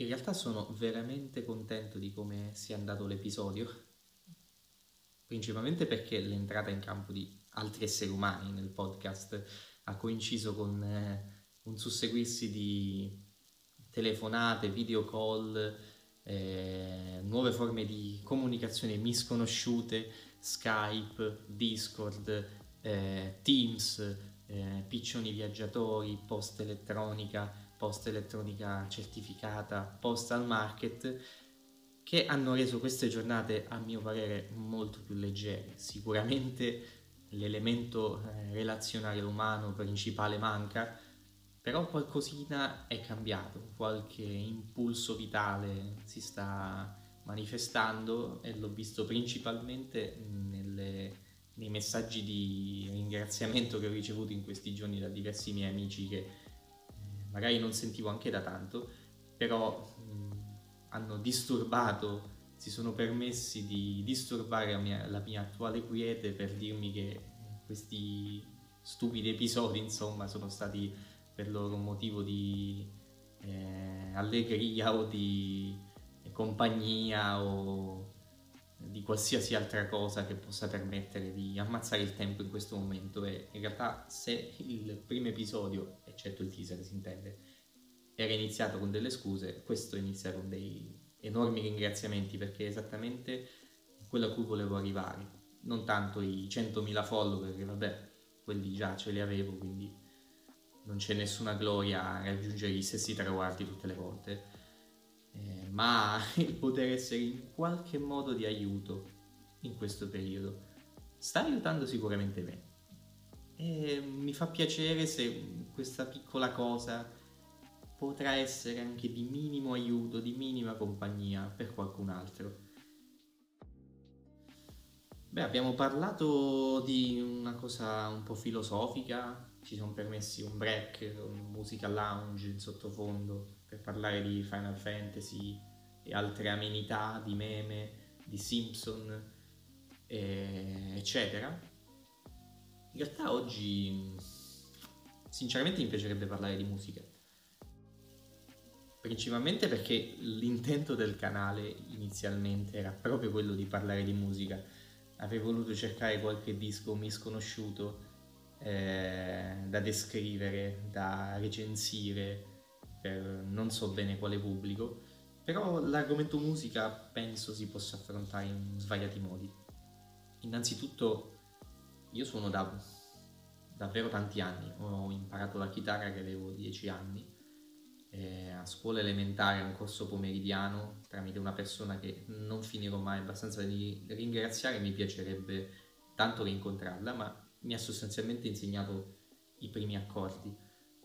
In realtà sono veramente contento di come sia andato l'episodio, principalmente perché l'entrata in campo di altri esseri umani nel podcast ha coinciso con eh, un susseguirsi di telefonate, video call, eh, nuove forme di comunicazione misconosciute, Skype, Discord, eh, Teams, eh, piccioni viaggiatori, posta elettronica, posta elettronica certificata, postal market, che hanno reso queste giornate, a mio parere, molto più leggere. Sicuramente l'elemento eh, relazionale umano principale manca, però qualcosina è cambiato, qualche impulso vitale si sta manifestando e l'ho visto principalmente nelle, nei messaggi di ringraziamento che ho ricevuto in questi giorni da diversi miei amici che magari non sentivo anche da tanto, però mh, hanno disturbato, si sono permessi di disturbare la mia, la mia attuale quiete per dirmi che questi stupidi episodi, insomma, sono stati per loro un motivo di eh, allegria o di compagnia o di qualsiasi altra cosa che possa permettere di ammazzare il tempo in questo momento. E in realtà se il primo episodio, eccetto il teaser si intende, era iniziato con delle scuse, questo inizia con dei enormi ringraziamenti perché è esattamente quello a cui volevo arrivare, non tanto i 100.000 follower che vabbè, quelli già ce li avevo quindi non c'è nessuna gloria a raggiungere gli stessi traguardi tutte le volte, eh, ma il poter essere in qualche modo di aiuto in questo periodo sta aiutando sicuramente me. E mi fa piacere se questa piccola cosa potrà essere anche di minimo aiuto, di minima compagnia per qualcun altro. Beh, abbiamo parlato di una cosa un po' filosofica, ci siamo permessi un break, musica lounge in sottofondo per parlare di Final Fantasy e altre amenità, di meme, di Simpson, eccetera. In realtà oggi sinceramente mi piacerebbe parlare di musica. Principalmente perché l'intento del canale inizialmente era proprio quello di parlare di musica. Avevo voluto cercare qualche disco misconosciuto eh, da descrivere, da recensire per non so bene quale pubblico, però l'argomento musica penso si possa affrontare in svariati modi. Innanzitutto io suono da davvero tanti anni, ho imparato la chitarra che avevo 10 anni, eh, a scuola elementare, a un corso pomeridiano, tramite una persona che non finirò mai abbastanza di ringraziare, mi piacerebbe tanto rincontrarla, ma mi ha sostanzialmente insegnato i primi accordi.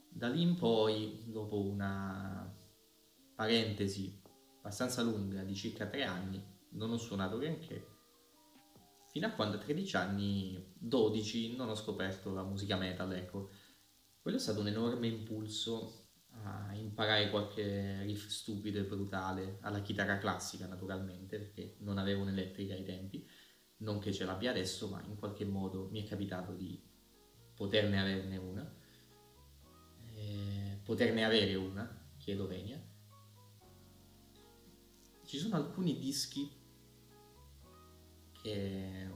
Da lì in poi, dopo una parentesi abbastanza lunga di circa tre anni, non ho suonato granché, fino a quando a 13 anni, 12, non ho scoperto la musica metal, ecco. Quello è stato un enorme impulso a imparare qualche riff stupido e brutale alla chitarra classica, naturalmente, perché non avevo un'elettrica ai tempi non che ce l'abbia adesso, ma in qualche modo mi è capitato di poterne averne una, eh, poterne avere una, chiedo venia. Ci sono alcuni dischi che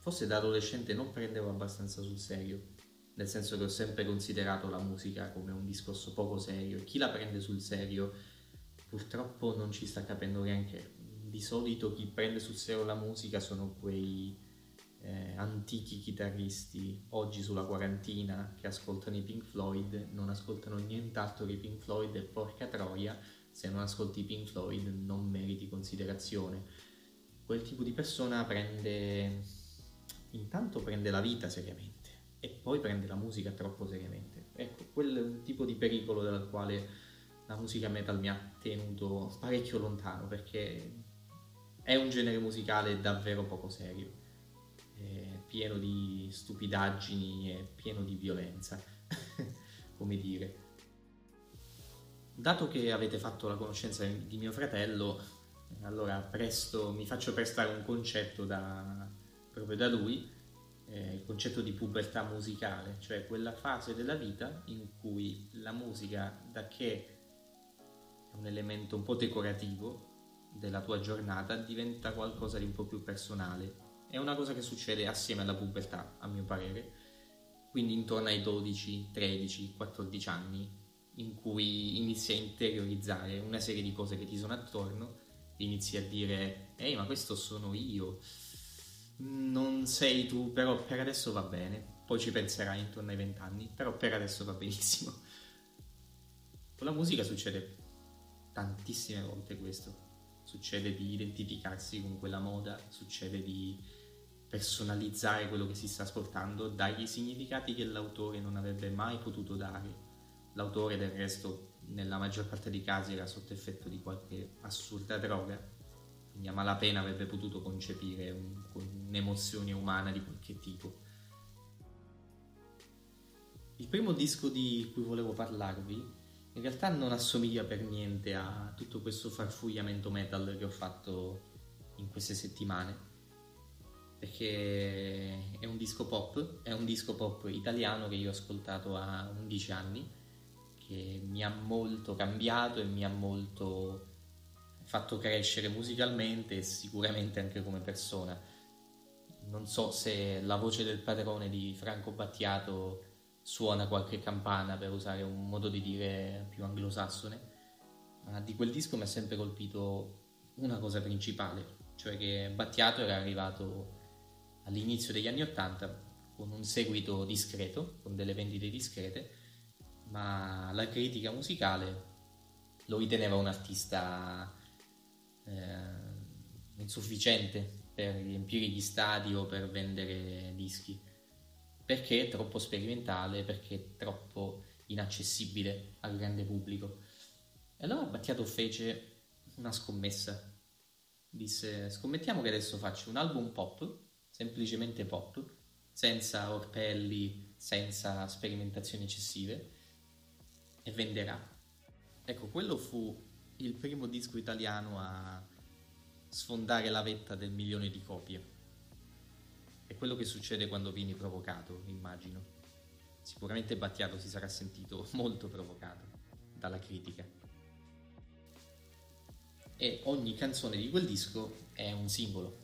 forse da adolescente non prendevo abbastanza sul serio, nel senso che ho sempre considerato la musica come un discorso poco serio e chi la prende sul serio purtroppo non ci sta capendo neanche di solito chi prende sul serio la musica sono quei eh, antichi chitarristi oggi sulla quarantina che ascoltano i Pink Floyd, non ascoltano nient'altro che i Pink Floyd e porca troia, se non ascolti i Pink Floyd non meriti considerazione. Quel tipo di persona prende, intanto prende la vita seriamente e poi prende la musica troppo seriamente. Ecco, quel tipo di pericolo dal quale la musica metal mi ha tenuto parecchio lontano perché è un genere musicale davvero poco serio, pieno di stupidaggini e pieno di violenza, come dire. Dato che avete fatto la conoscenza di mio fratello, allora presto mi faccio prestare un concetto da, proprio da lui, eh, il concetto di pubertà musicale, cioè quella fase della vita in cui la musica da che un elemento un po' decorativo della tua giornata, diventa qualcosa di un po' più personale. È una cosa che succede assieme alla pubertà, a mio parere, quindi intorno ai 12, 13, 14 anni, in cui inizi a interiorizzare una serie di cose che ti sono attorno, inizi a dire, ehi ma questo sono io, non sei tu, però per adesso va bene, poi ci penserai intorno ai 20 anni, però per adesso va benissimo. Con la musica succede tantissime volte questo, succede di identificarsi con quella moda, succede di personalizzare quello che si sta ascoltando, dargli significati che l'autore non avrebbe mai potuto dare. L'autore del resto nella maggior parte dei casi era sotto effetto di qualche assurda droga, quindi a malapena avrebbe potuto concepire un, un'emozione umana di qualche tipo. Il primo disco di cui volevo parlarvi in realtà non assomiglia per niente a tutto questo farfugliamento metal che ho fatto in queste settimane perché è un disco pop, è un disco pop italiano che io ho ascoltato a 11 anni che mi ha molto cambiato e mi ha molto fatto crescere musicalmente e sicuramente anche come persona. Non so se la voce del padrone di Franco Battiato suona qualche campana per usare un modo di dire più anglosassone, ma di quel disco mi ha sempre colpito una cosa principale, cioè che Battiato era arrivato all'inizio degli anni Ottanta con un seguito discreto, con delle vendite discrete, ma la critica musicale lo riteneva un artista eh, insufficiente per riempire gli stadi o per vendere dischi, perché è troppo sperimentale, perché è troppo inaccessibile al grande pubblico. E allora Battiato fece una scommessa. Disse, scommettiamo che adesso faccio un album pop, semplicemente pop, senza orpelli, senza sperimentazioni eccessive, e venderà. Ecco, quello fu il primo disco italiano a sfondare la vetta del milione di copie. È quello che succede quando vieni provocato, immagino. Sicuramente Battiato si sarà sentito molto provocato dalla critica. E ogni canzone di quel disco è un simbolo.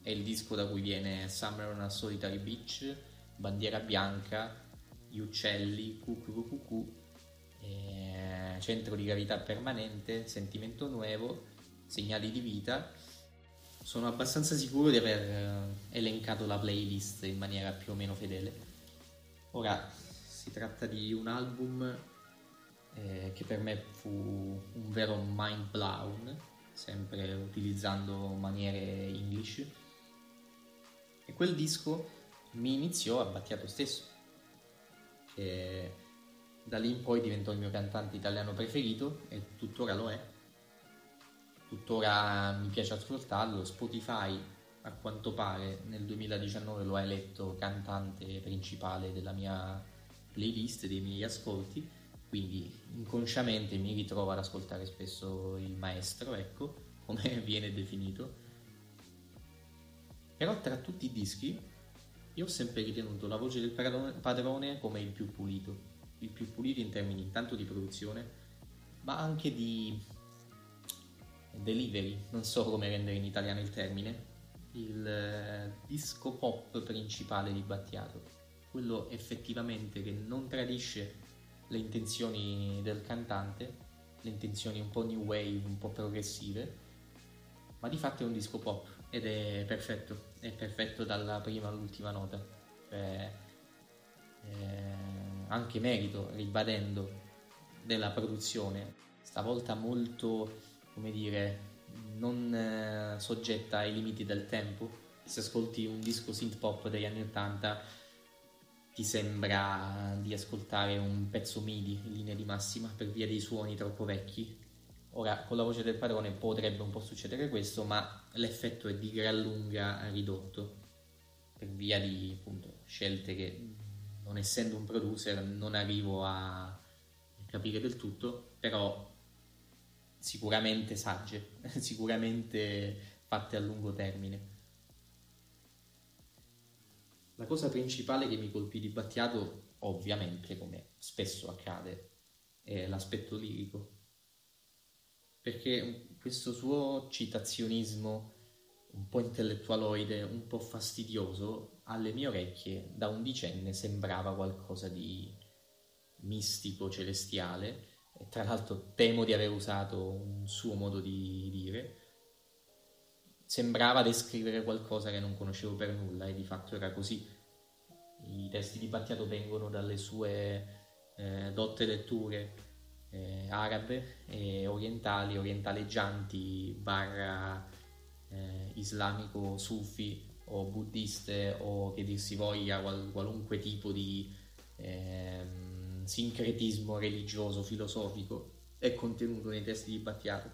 È il disco da cui viene Summer on a Solitary Beach, Bandiera Bianca, Gli Uccelli, Cucù eh, centro di gravità permanente, sentimento nuovo, segnali di vita. Sono abbastanza sicuro di aver eh, elencato la playlist in maniera più o meno fedele. Ora, si tratta di un album eh, che per me fu un vero mind blown, sempre utilizzando maniere English. E quel disco mi iniziò a Battiato stesso, che da lì in poi diventò il mio cantante italiano preferito e tuttora lo è. Tuttora mi piace ascoltarlo. Spotify, a quanto pare, nel 2019 lo ha eletto cantante principale della mia playlist, dei miei ascolti. Quindi inconsciamente mi ritrovo ad ascoltare spesso il maestro, ecco, come viene definito. Però tra tutti i dischi io ho sempre ritenuto la voce del padrone come il più pulito il più pulito in termini intanto di produzione, ma anche di delivery, non so come rendere in italiano il termine, il eh, disco pop principale di Battiato, quello effettivamente che non tradisce le intenzioni del cantante, le intenzioni un po' new wave, un po' progressive, ma di fatto è un disco pop ed è perfetto, è perfetto dalla prima all'ultima nota. Cioè, eh, anche merito, ribadendo, della produzione, stavolta molto, come dire, non eh, soggetta ai limiti del tempo. Se ascolti un disco synth pop degli anni 80 ti sembra di ascoltare un pezzo MIDI in linea di massima per via dei suoni troppo vecchi. Ora, con la voce del padrone potrebbe un po' succedere questo, ma l'effetto è di gran lunga ridotto per via di appunto, scelte che non essendo un producer non arrivo a capire del tutto, però sicuramente sagge, sicuramente fatte a lungo termine. La cosa principale che mi colpì di Battiato, ovviamente, come spesso accade, è l'aspetto lirico. perché questo suo citazionismo un po' intellettualoide, un po' fastidioso, alle mie orecchie da undicenne sembrava qualcosa di mistico, celestiale, e tra l'altro temo di aver usato un suo modo di dire, sembrava descrivere qualcosa che non conoscevo per nulla e di fatto era così. I testi di Battiato vengono dalle sue eh, dotte letture eh, arabe e orientali, orientaleggianti, barra eh, islamico sufi o buddiste o che dir si voglia qual- qualunque tipo di ehm, sincretismo religioso, filosofico è contenuto nei testi di Battiato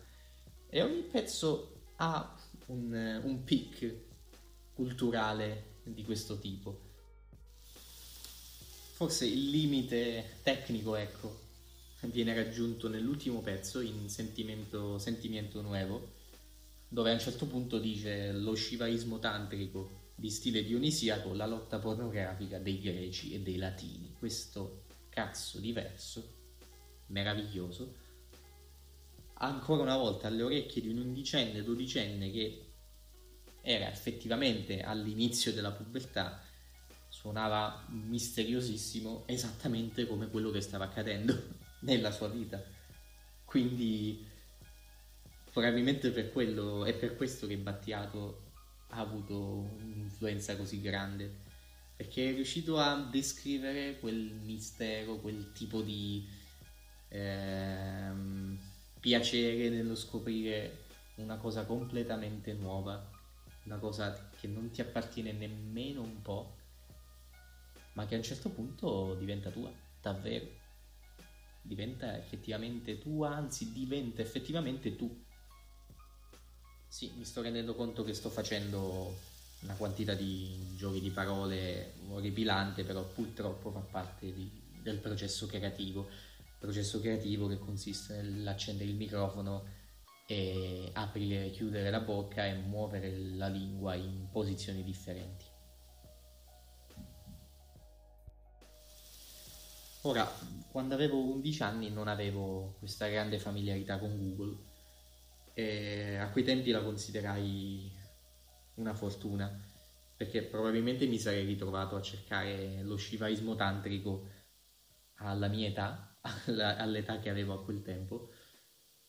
e ogni pezzo ha un, un pic culturale di questo tipo. Forse il limite tecnico, ecco, viene raggiunto nell'ultimo pezzo in Sentimento, Sentimento Nuevo, dove a un certo punto dice lo scivaismo tantrico di stile dionisiaco, la lotta pornografica dei greci e dei latini. Questo cazzo diverso, meraviglioso, ancora una volta alle orecchie di un undicenne, dodicenne che era effettivamente all'inizio della pubertà, suonava misteriosissimo esattamente come quello che stava accadendo nella sua vita. Quindi probabilmente per quello è per questo che Battiato ha avuto un'influenza così grande perché è riuscito a descrivere quel mistero, quel tipo di ehm, piacere nello scoprire una cosa completamente nuova, una cosa che non ti appartiene nemmeno un po', ma che a un certo punto diventa tua, davvero. Diventa effettivamente tua, anzi diventa effettivamente tu. Sì, mi sto rendendo conto che sto facendo una quantità di giochi di parole orripilante, però purtroppo fa parte di, del processo creativo. Processo creativo che consiste nell'accendere il microfono e aprire e chiudere la bocca e muovere la lingua in posizioni differenti. Ora, quando avevo 11 anni non avevo questa grande familiarità con Google e a quei tempi la considerai una fortuna perché probabilmente mi sarei ritrovato a cercare lo shivaismo tantrico alla mia età, all'età che avevo a quel tempo.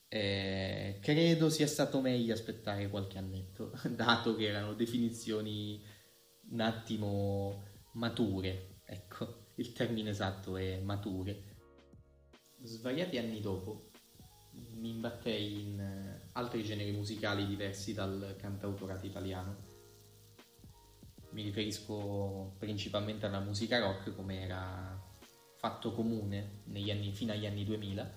E credo sia stato meglio aspettare qualche annetto, dato che erano definizioni un attimo mature. Ecco, il termine esatto è mature. Svariati anni dopo, mi imbattei in eh, altri generi musicali diversi dal cantautorato italiano. Mi riferisco principalmente alla musica rock come era fatto comune anni, fino agli anni 2000.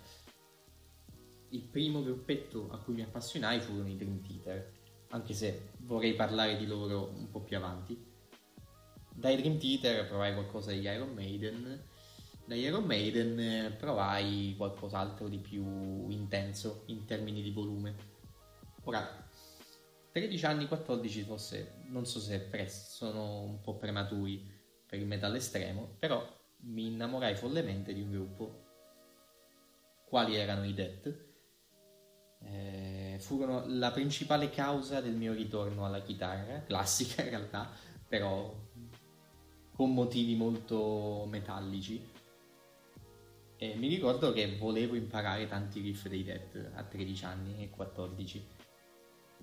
Il primo gruppetto a cui mi appassionai furono i Dream Theater, anche se vorrei parlare di loro un po' più avanti. Dai Dream Theater provai qualcosa di Iron Maiden, da Iron Maiden eh, provai qualcos'altro di più intenso in termini di volume. Ora, 13 anni, 14 forse, non so se presto, sono un po' prematuri per il metal estremo, però mi innamorai follemente di un gruppo. Quali erano i Death? Eh, furono la principale causa del mio ritorno alla chitarra, classica in realtà, però con motivi molto metallici e mi ricordo che volevo imparare tanti riff dei Dead a 13 anni e 14.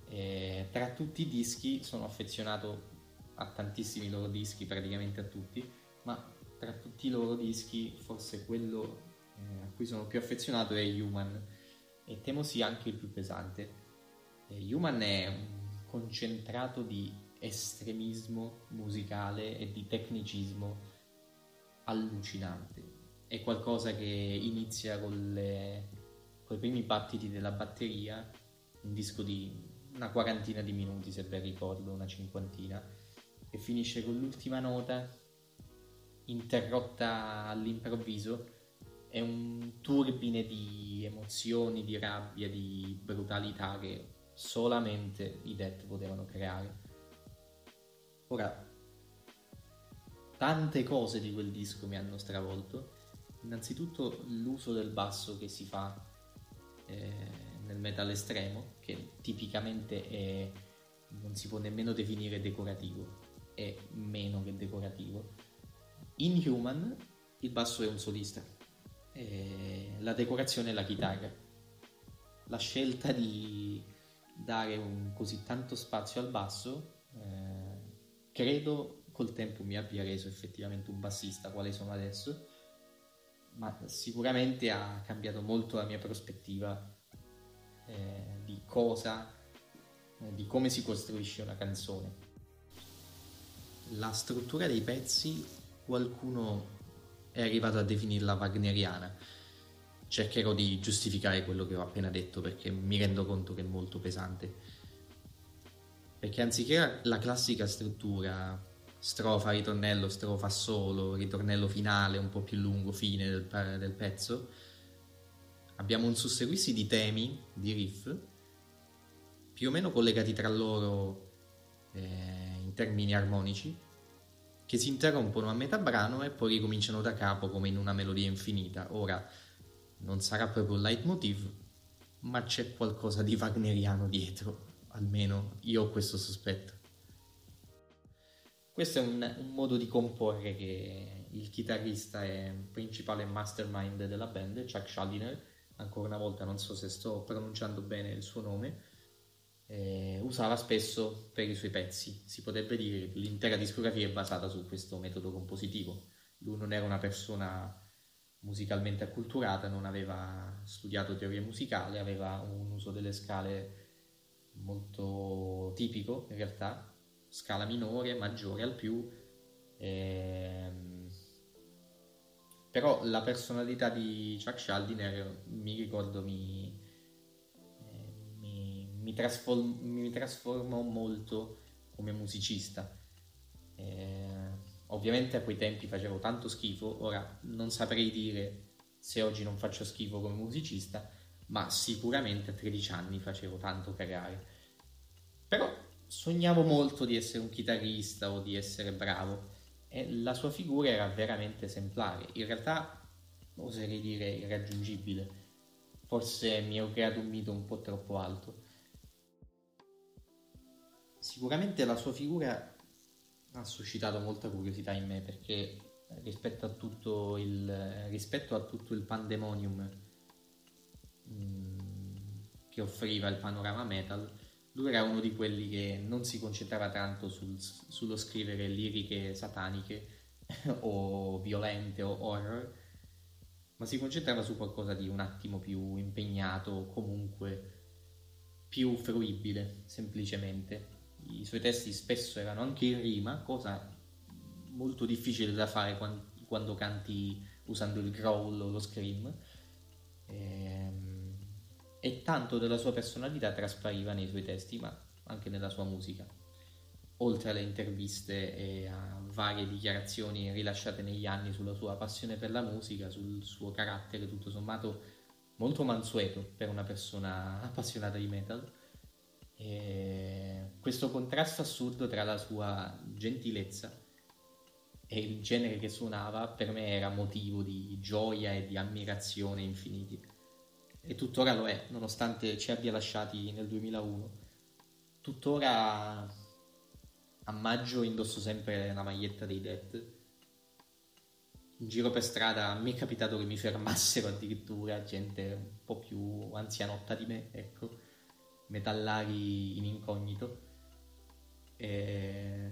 E tra tutti i dischi sono affezionato a tantissimi loro dischi, praticamente a tutti, ma tra tutti i loro dischi forse quello eh, a cui sono più affezionato è Human e temo sia anche il più pesante. E Human è un concentrato di estremismo musicale e di tecnicismo allucinante è qualcosa che inizia con, le, con i primi battiti della batteria, un disco di una quarantina di minuti se ben ricordo, una cinquantina, e finisce con l'ultima nota interrotta all'improvviso è un turbine di emozioni, di rabbia, di brutalità che solamente i Death potevano creare. Ora, tante cose di quel disco mi hanno stravolto Innanzitutto l'uso del basso che si fa eh, nel, metal estremo, che tipicamente è, non si può nemmeno definire decorativo, è meno che decorativo. In Human il basso è un solista, la decorazione è la chitarra. La scelta di dare un così tanto spazio al basso, eh, credo col tempo mi abbia reso effettivamente un bassista, quale sono adesso, ma sicuramente ha cambiato molto la mia prospettiva eh, di cosa, eh, di come si costruisce una canzone. La struttura dei pezzi qualcuno è arrivato a definirla wagneriana. Cercherò di giustificare quello che ho appena detto perché mi rendo conto che è molto pesante. Perché anziché la classica struttura strofa, ritornello, strofa solo, ritornello finale un po' più lungo, fine del, del pezzo, abbiamo un susseguirsi di temi, di riff, più o meno collegati tra loro eh, in termini armonici, che si interrompono a metà brano e poi ricominciano da capo come in una melodia infinita. Ora, non sarà proprio un leitmotiv, ma c'è qualcosa di wagneriano dietro, almeno io ho questo sospetto. Questo è un, un, modo di comporre che il chitarrista e principale mastermind della band, Chuck Schuldiner, ancora una volta non so se sto pronunciando bene il suo nome, eh, usava spesso per i suoi pezzi. Si potrebbe dire che l'intera discografia è basata su questo metodo compositivo. Lui non era una persona musicalmente acculturata, non aveva studiato teoria musicale, aveva un uso delle scale molto tipico in realtà scala minore, maggiore al più. Ehm, però la personalità di Chuck Schaldiner mi ricordo mi, eh, mi, mi, trasform, mi trasformò molto come musicista. Eh, ovviamente a quei tempi facevo tanto schifo, ora non saprei dire se oggi non faccio schifo come musicista, ma sicuramente a 13 anni facevo tanto cagare. Però sognavo molto di essere un chitarrista o di essere bravo e la sua figura era veramente esemplare. In realtà oserei dire irraggiungibile. Forse mi ho creato un mito un po' troppo alto. Sicuramente la sua figura ha suscitato molta curiosità in me perché rispetto a tutto il, rispetto a tutto il pandemonium mm, che offriva il panorama metal, lui era uno di quelli che non si concentrava tanto sul, sullo scrivere liriche sataniche o violente o horror, ma si concentrava su qualcosa di un attimo più impegnato, comunque più fruibile, semplicemente. I suoi testi spesso erano anche in rima, cosa molto difficile da fare quando, quando canti usando il growl o lo scream. Ehm e tanto della sua personalità traspariva nei suoi testi, ma anche nella sua musica. Oltre alle interviste e a varie dichiarazioni rilasciate negli anni sulla sua passione per la musica, sul suo carattere tutto sommato molto mansueto per una persona appassionata di metal, e questo contrasto assurdo tra la sua gentilezza e il genere che suonava per me era motivo di gioia e di ammirazione infiniti e tuttora lo è, nonostante ci abbia lasciati nel 2001. Tuttora a maggio indosso sempre la maglietta dei Dead. In giro per strada mi è capitato che mi fermassero addirittura gente un po' più anzianotta di me, ecco, metallari in incognito. E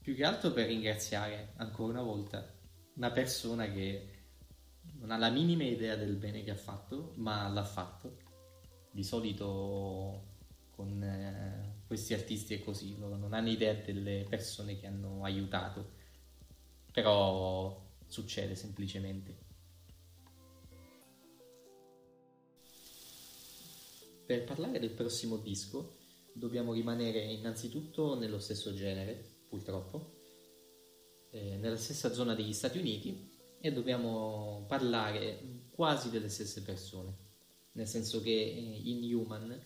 più che altro per ringraziare ancora una volta una persona che non ha la minima idea del bene che ha fatto, ma l'ha fatto. Di solito con eh, questi artisti è così, loro non hanno idea delle persone che hanno aiutato, però succede semplicemente. Per parlare del prossimo disco dobbiamo rimanere innanzitutto nello stesso genere, purtroppo, eh, nella stessa zona degli Stati Uniti, e dobbiamo parlare quasi delle stesse persone, nel senso che eh, in Human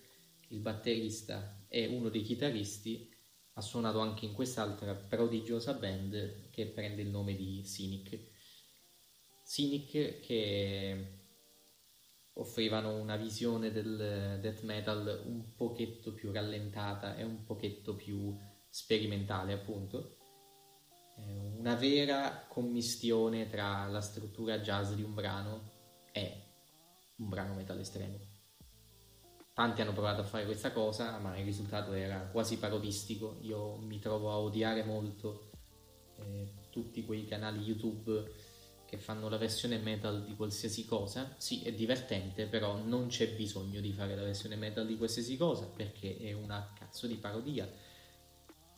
il batterista e uno dei chitarristi ha suonato anche in quest'altra prodigiosa band che prende il nome di Cynic. Cynic che offrivano una visione del death metal un pochetto più rallentata e un pochetto più sperimentale appunto una vera commistione tra la struttura jazz di un brano e un brano metal estremo. Tanti hanno provato a fare questa cosa ma il risultato era quasi parodistico. Io mi trovo a odiare molto eh, tutti quei canali youtube che fanno la versione metal di qualsiasi cosa, sì è divertente, però non c'è bisogno di fare la versione metal di qualsiasi cosa perché è una cazzo di parodia.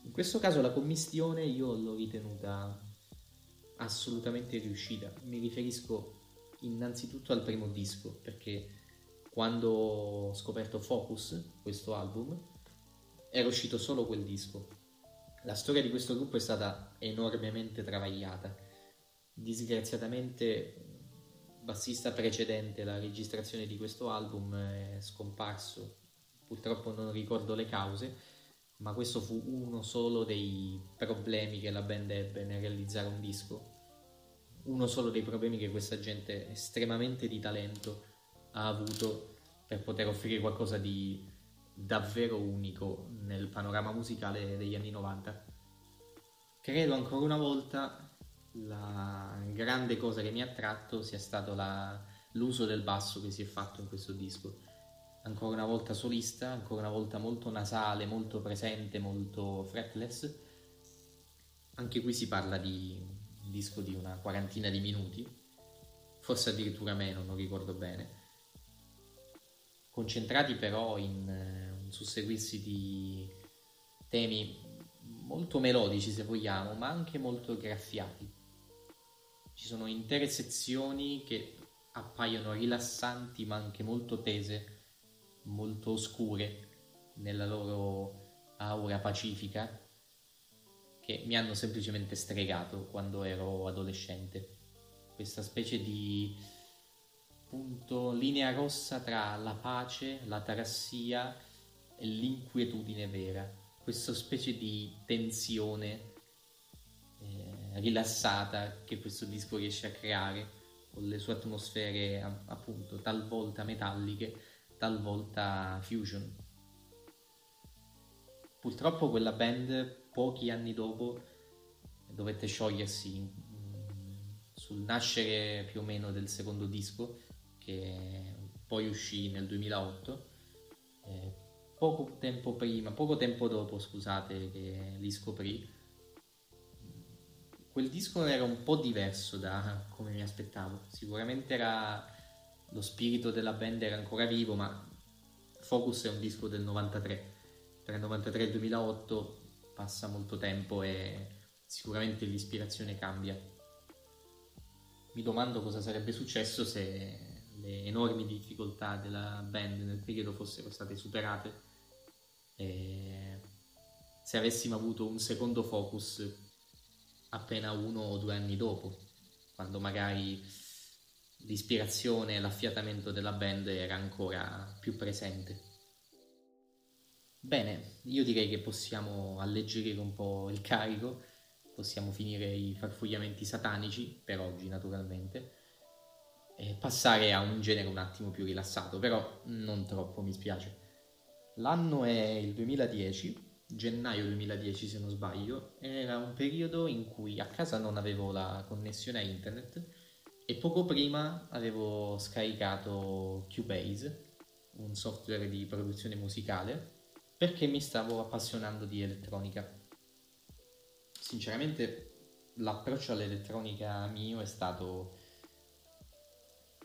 In questo caso la commistione io l'ho ritenuta assolutamente riuscita. Mi riferisco innanzitutto al primo disco perché quando ho scoperto Focus, questo album, era uscito solo quel disco. La storia di questo gruppo è stata enormemente travagliata disgraziatamente bassista precedente alla registrazione di questo album è scomparso purtroppo non ricordo le cause ma questo fu uno solo dei problemi che la band ebbe nel realizzare un disco uno solo dei problemi che questa gente estremamente di talento ha avuto per poter offrire qualcosa di davvero unico nel panorama musicale degli anni 90 credo ancora una volta la grande cosa che mi ha attratto sia stato la, l'uso del basso che si è fatto in questo disco. Ancora una volta solista, ancora una volta molto nasale, molto presente, molto fretless. Anche qui si parla di un disco di una quarantina di minuti, forse addirittura meno, non ricordo bene. Concentrati però in uh, un susseguirsi di temi molto melodici se vogliamo, ma anche molto graffiati ci sono intere sezioni che appaiono rilassanti ma anche molto tese, molto oscure nella loro aura pacifica che mi hanno semplicemente stregato quando ero adolescente. Questa specie di punto linea rossa tra la pace, la tarassia e l'inquietudine vera. Questa specie di tensione rilassata che questo disco riesce a creare con le sue atmosfere appunto talvolta metalliche, talvolta fusion. Purtroppo quella band pochi anni dopo dovette sciogliersi mm, sul nascere più o meno del secondo disco che poi uscì nel 2008 eh, poco tempo prima poco tempo dopo scusate che li scoprì quel disco era un po' diverso da come mi aspettavo. Sicuramente era lo spirito della band era ancora vivo, ma Focus è un disco del 93. Tra il 93 e il 2008 passa molto tempo e sicuramente l'ispirazione cambia. Mi domando cosa sarebbe successo se le enormi difficoltà della band nel periodo fossero state superate e se avessimo avuto un secondo focus appena uno o due anni dopo, quando magari l'ispirazione e l'affiatamento della band era ancora più presente. Bene, io direi che possiamo alleggerire un po' il carico, possiamo finire i farfugliamenti satanici, per oggi naturalmente, e passare a un genere un attimo più rilassato, però non troppo mi spiace. L'anno è il 2010 gennaio 2010 se non sbaglio, era un periodo in cui a casa non avevo la connessione a internet e poco prima avevo scaricato Cubase, un software di produzione musicale, perché mi stavo appassionando di elettronica. Sinceramente l'approccio all'elettronica mio è stato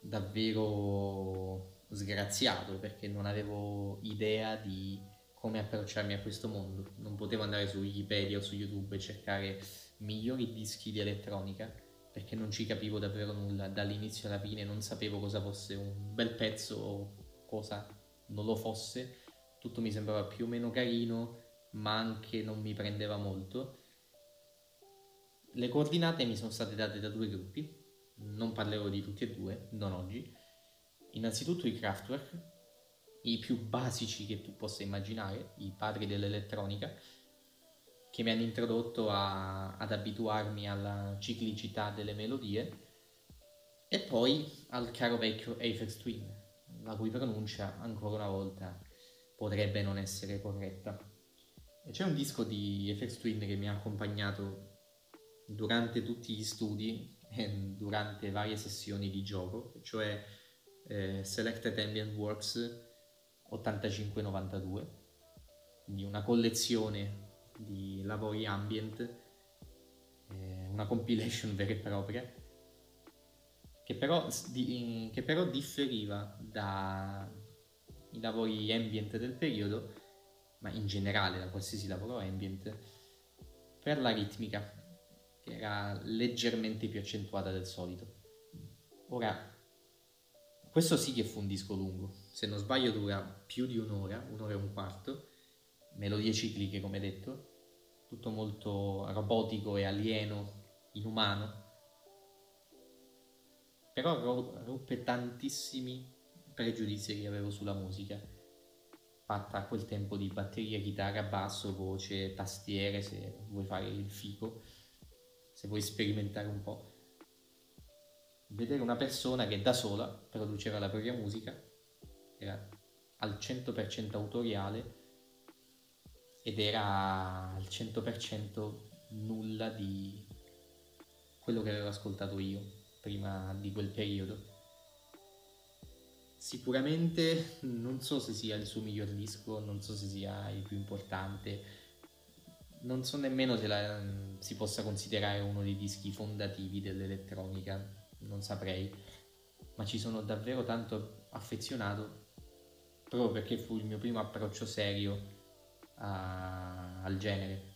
davvero sgraziato perché non avevo idea di come approcciarmi a questo mondo. Non potevo andare su Wikipedia o su YouTube e cercare migliori dischi di elettronica perché non ci capivo davvero nulla dall'inizio alla fine, non sapevo cosa fosse un bel pezzo o cosa non lo fosse. Tutto mi sembrava più o meno carino, ma anche non mi prendeva molto. Le coordinate mi sono state date da due gruppi, non parlerò di tutti e due, non oggi. Innanzitutto i Kraftwerk, i più basici che tu possa immaginare, i padri dell'elettronica, che mi hanno introdotto a, ad abituarmi alla ciclicità delle melodie, e poi al caro vecchio Aphex Twin, la cui pronuncia ancora una volta potrebbe non essere corretta. E c'è un disco di FX Twin che mi ha accompagnato durante tutti gli studi e durante varie sessioni di gioco, cioè eh, Selected Ambient Works 8592, quindi una collezione di lavori ambient, eh, una compilation vera e propria, che però, di, che però differiva dai lavori ambient del periodo, ma in generale da qualsiasi lavoro ambient, per la ritmica, che era leggermente più accentuata del solito. Ora, questo sì che fu un disco lungo, se non sbaglio dura più di un'ora, un'ora e un quarto, melodie cicliche come detto, tutto molto robotico e alieno, inumano, però ruppe tantissimi pregiudizi che avevo sulla musica, fatta a quel tempo di batteria, chitarra, basso, voce, tastiere, se vuoi fare il fico, se vuoi sperimentare un po' vedere una persona che da sola produceva la propria musica, era al 100% autoriale ed era al 100% nulla di quello che avevo ascoltato io prima di quel periodo. Sicuramente non so se sia il suo miglior disco, non so se sia il più importante, non so nemmeno se la, si possa considerare uno dei dischi fondativi dell'elettronica, non saprei, ma ci sono davvero tanto affezionato proprio perché fu il mio primo approccio serio a, al genere.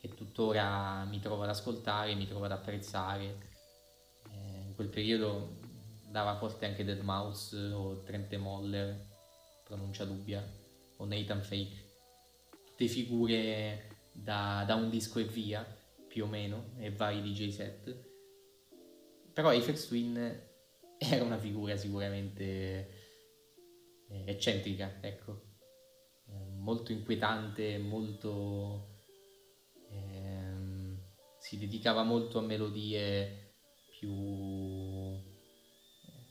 Che tuttora mi trovo ad ascoltare, mi trovo ad apprezzare. Eh, in quel periodo dava forte anche Dead Mouse o Trente Moller, pronuncia dubbia, o Nathan Fake, tutte figure da, da un disco e via, più o meno, e vari DJ set. Però Aphex Twin era una figura sicuramente eh, eccentrica, ecco, molto inquietante, molto... Ehm, si dedicava molto a melodie più eh,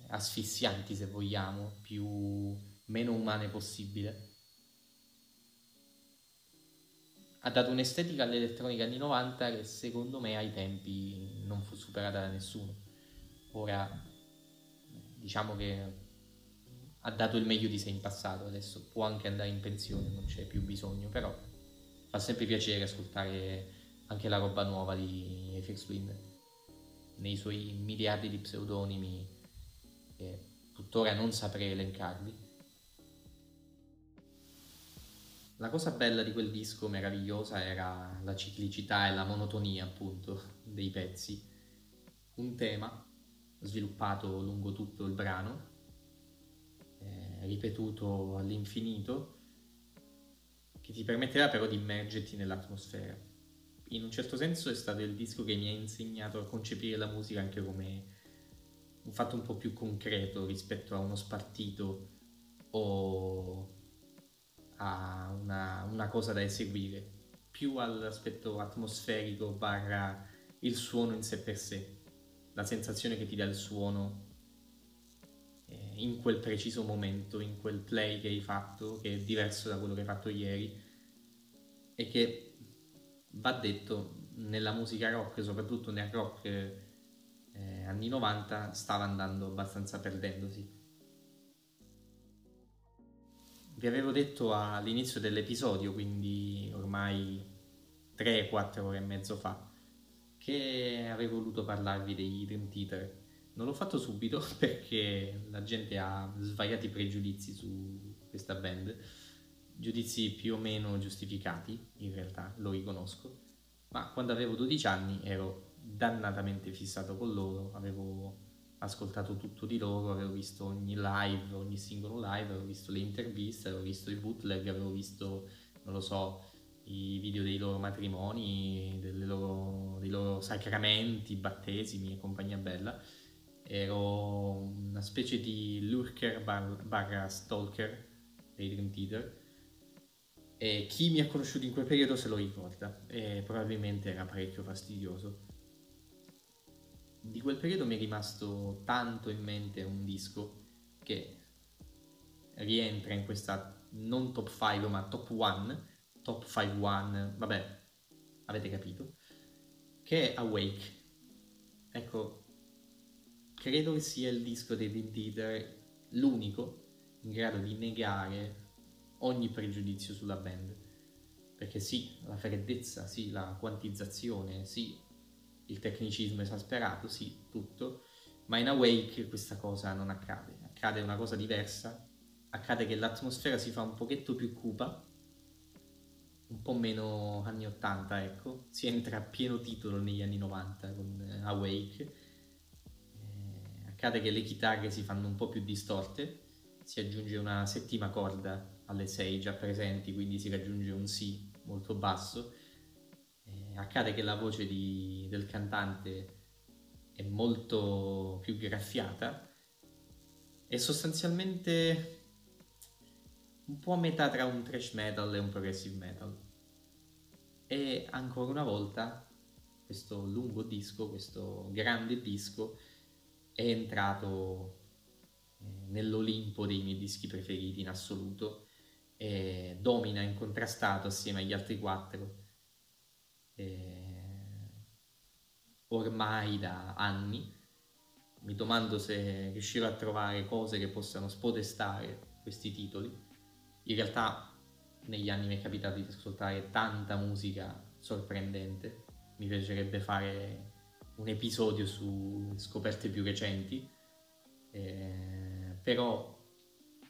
asfissianti se vogliamo, più meno umane possibile. Ha dato un'estetica all'elettronica anni 90 che secondo me ai tempi non fu superata da nessuno. Ora diciamo che ha dato il meglio di sé in passato, adesso può anche andare in pensione, non c'è più bisogno, però fa sempre piacere ascoltare anche la roba nuova di FX Twin nei suoi miliardi di pseudonimi che tuttora non saprei elencarli. La cosa bella di quel disco meravigliosa era la ciclicità e la monotonia appunto dei pezzi. Un tema sviluppato lungo tutto il brano, ripetuto all'infinito, che ti permetterà però di immergerti nell'atmosfera. In un certo senso è stato il disco che mi ha insegnato a concepire la musica anche come un fatto un po' più concreto rispetto a uno spartito o a una, una cosa da eseguire, più all'aspetto atmosferico barra il suono in sé per sé la sensazione che ti dà il suono in quel preciso momento, in quel play che hai fatto, che è diverso da quello che hai fatto ieri e che va detto nella musica rock, soprattutto nel rock eh, anni 90, stava andando abbastanza perdendosi. Vi avevo detto all'inizio dell'episodio, quindi ormai 3-4 ore e mezzo fa, che avevo voluto parlarvi dei Dream Theater. Non l'ho fatto subito perché la gente ha svariati pregiudizi su questa band, giudizi più o meno giustificati, in realtà, lo riconosco, ma quando avevo 12 anni ero dannatamente fissato con loro, avevo ascoltato tutto di loro, avevo visto ogni live, ogni singolo live, avevo visto le interviste, avevo visto i bootleg, avevo visto, non lo so, i video dei loro matrimoni, loro, dei loro sacramenti, battesimi e compagnia bella. Ero una specie di lurker bar, barra stalker dei Dream Theater e chi mi ha conosciuto in quel periodo se lo ricorda e probabilmente era parecchio fastidioso. Di quel periodo mi è rimasto tanto in mente un disco che rientra in questa non top 5 ma top 1, top 5 1, vabbè, avete capito, che è Awake. Ecco, credo che sia il disco dei Dream Theater l'unico in grado di negare ogni pregiudizio sulla band. Perché sì, la freddezza, sì, la quantizzazione, sì, il tecnicismo esasperato, sì, tutto, ma in Awake questa cosa non accade, accade una cosa diversa, accade che l'atmosfera si fa un pochetto più cupa, un po' meno anni 80, ecco, si entra a pieno titolo negli anni 90 con eh, Awake, accade che le chitarre si fanno un po' più distorte, si aggiunge una settima corda alle 6 già presenti, quindi si raggiunge un Si molto basso. Eh, accade che la voce di, del cantante è molto più graffiata e sostanzialmente un po' a metà tra un thrash metal e un progressive metal. E ancora una volta questo lungo disco, questo grande disco, è entrato eh, nell'Olimpo dei miei dischi preferiti in assoluto e domina incontrastato assieme agli altri quattro e ormai da anni. Mi domando se riuscirò a trovare cose che possano spodestare questi titoli. In realtà negli anni mi è capitato di ascoltare tanta musica sorprendente. Mi piacerebbe fare un episodio su scoperte più recenti. Eh, però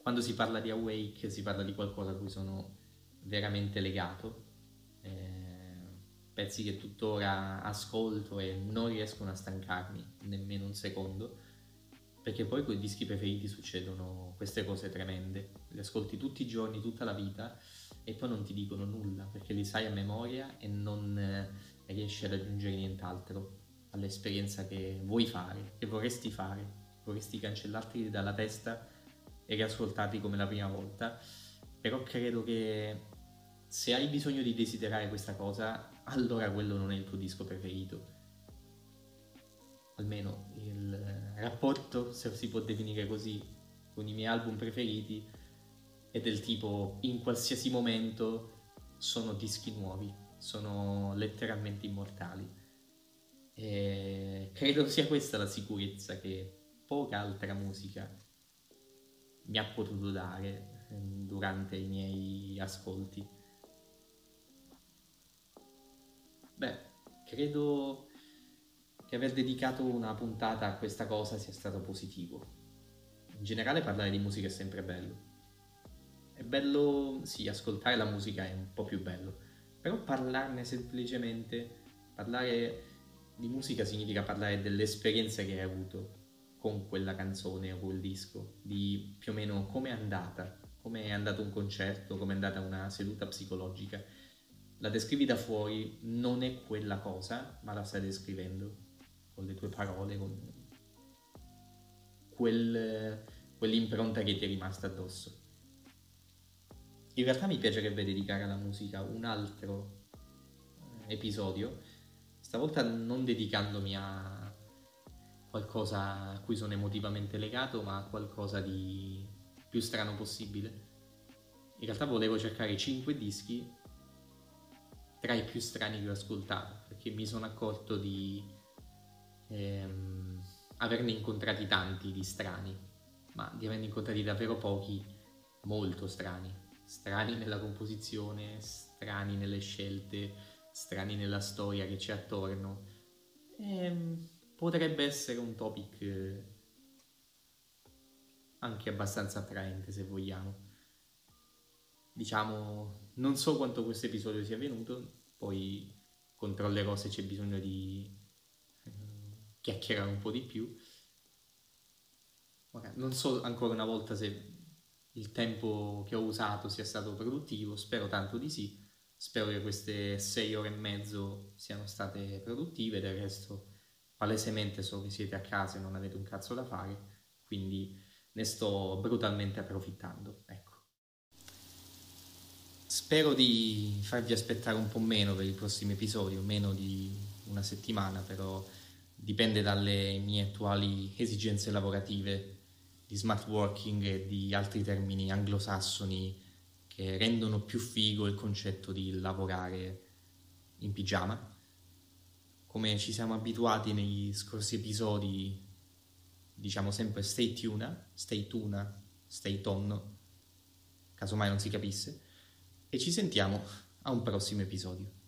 quando si parla di Awake si parla di qualcosa a cui sono veramente legato, eh, pezzi che tuttora ascolto e non riescono a stancarmi nemmeno un secondo, perché poi con i dischi preferiti succedono queste cose tremende, li ascolti tutti i giorni, tutta la vita e poi non ti dicono nulla perché li sai a memoria e non eh, riesci ad aggiungere nient'altro all'esperienza che vuoi fare, che vorresti fare, vorresti cancellarti dalla testa e riascoltarli come la prima volta, però credo che se hai bisogno di desiderare questa cosa, allora quello non è il tuo disco preferito. Almeno il rapporto, se si può definire così, con i miei album preferiti è del tipo in qualsiasi momento sono dischi nuovi, sono letteralmente immortali. E credo sia questa la sicurezza che poca altra musica mi ha potuto dare ehm, durante i miei ascolti. Beh, credo che aver dedicato una puntata a questa cosa sia stato positivo. In generale parlare di musica è sempre bello. È bello, sì, ascoltare la musica è un po' più bello, però parlarne semplicemente, parlare di musica significa parlare delle esperienze che hai avuto, con quella canzone o quel disco, di più o meno come è andata, come è andato un concerto, come è andata una seduta psicologica. La descrivi da fuori, non è quella cosa, ma la stai descrivendo con le tue parole, con quel, quell'impronta che ti è rimasta addosso. In realtà mi piacerebbe dedicare alla musica un altro eh, episodio, stavolta non dedicandomi a qualcosa a cui sono emotivamente legato, ma qualcosa di più strano possibile. In realtà volevo cercare 5 dischi tra i più strani che ho ascoltato, perché mi sono accorto di ehm, averne incontrati tanti di strani, ma di averne incontrati davvero pochi molto strani. Strani nella composizione, strani nelle scelte, strani nella storia che c'è attorno. E, ehm, potrebbe essere un topic eh, anche abbastanza attraente se vogliamo. Diciamo, non so quanto questo episodio sia venuto, poi controllerò se c'è bisogno di eh, chiacchierare un po' di più. Non so ancora una volta se il tempo che ho usato sia stato produttivo, spero tanto di sì. Spero che queste sei ore e mezzo siano state produttive, del resto palesemente so che siete a casa e non avete un cazzo da fare, quindi ne sto brutalmente approfittando. Ecco. Spero di farvi aspettare un po' meno per i prossimi episodi, o meno di una settimana, però dipende dalle mie attuali esigenze lavorative di smart working e di altri termini anglosassoni che rendono più figo il concetto di lavorare in pigiama. Come ci siamo abituati negli scorsi episodi, diciamo sempre stay tuna, stay tuna, stay tonno, casomai non si capisse, e ci sentiamo a un prossimo episodio.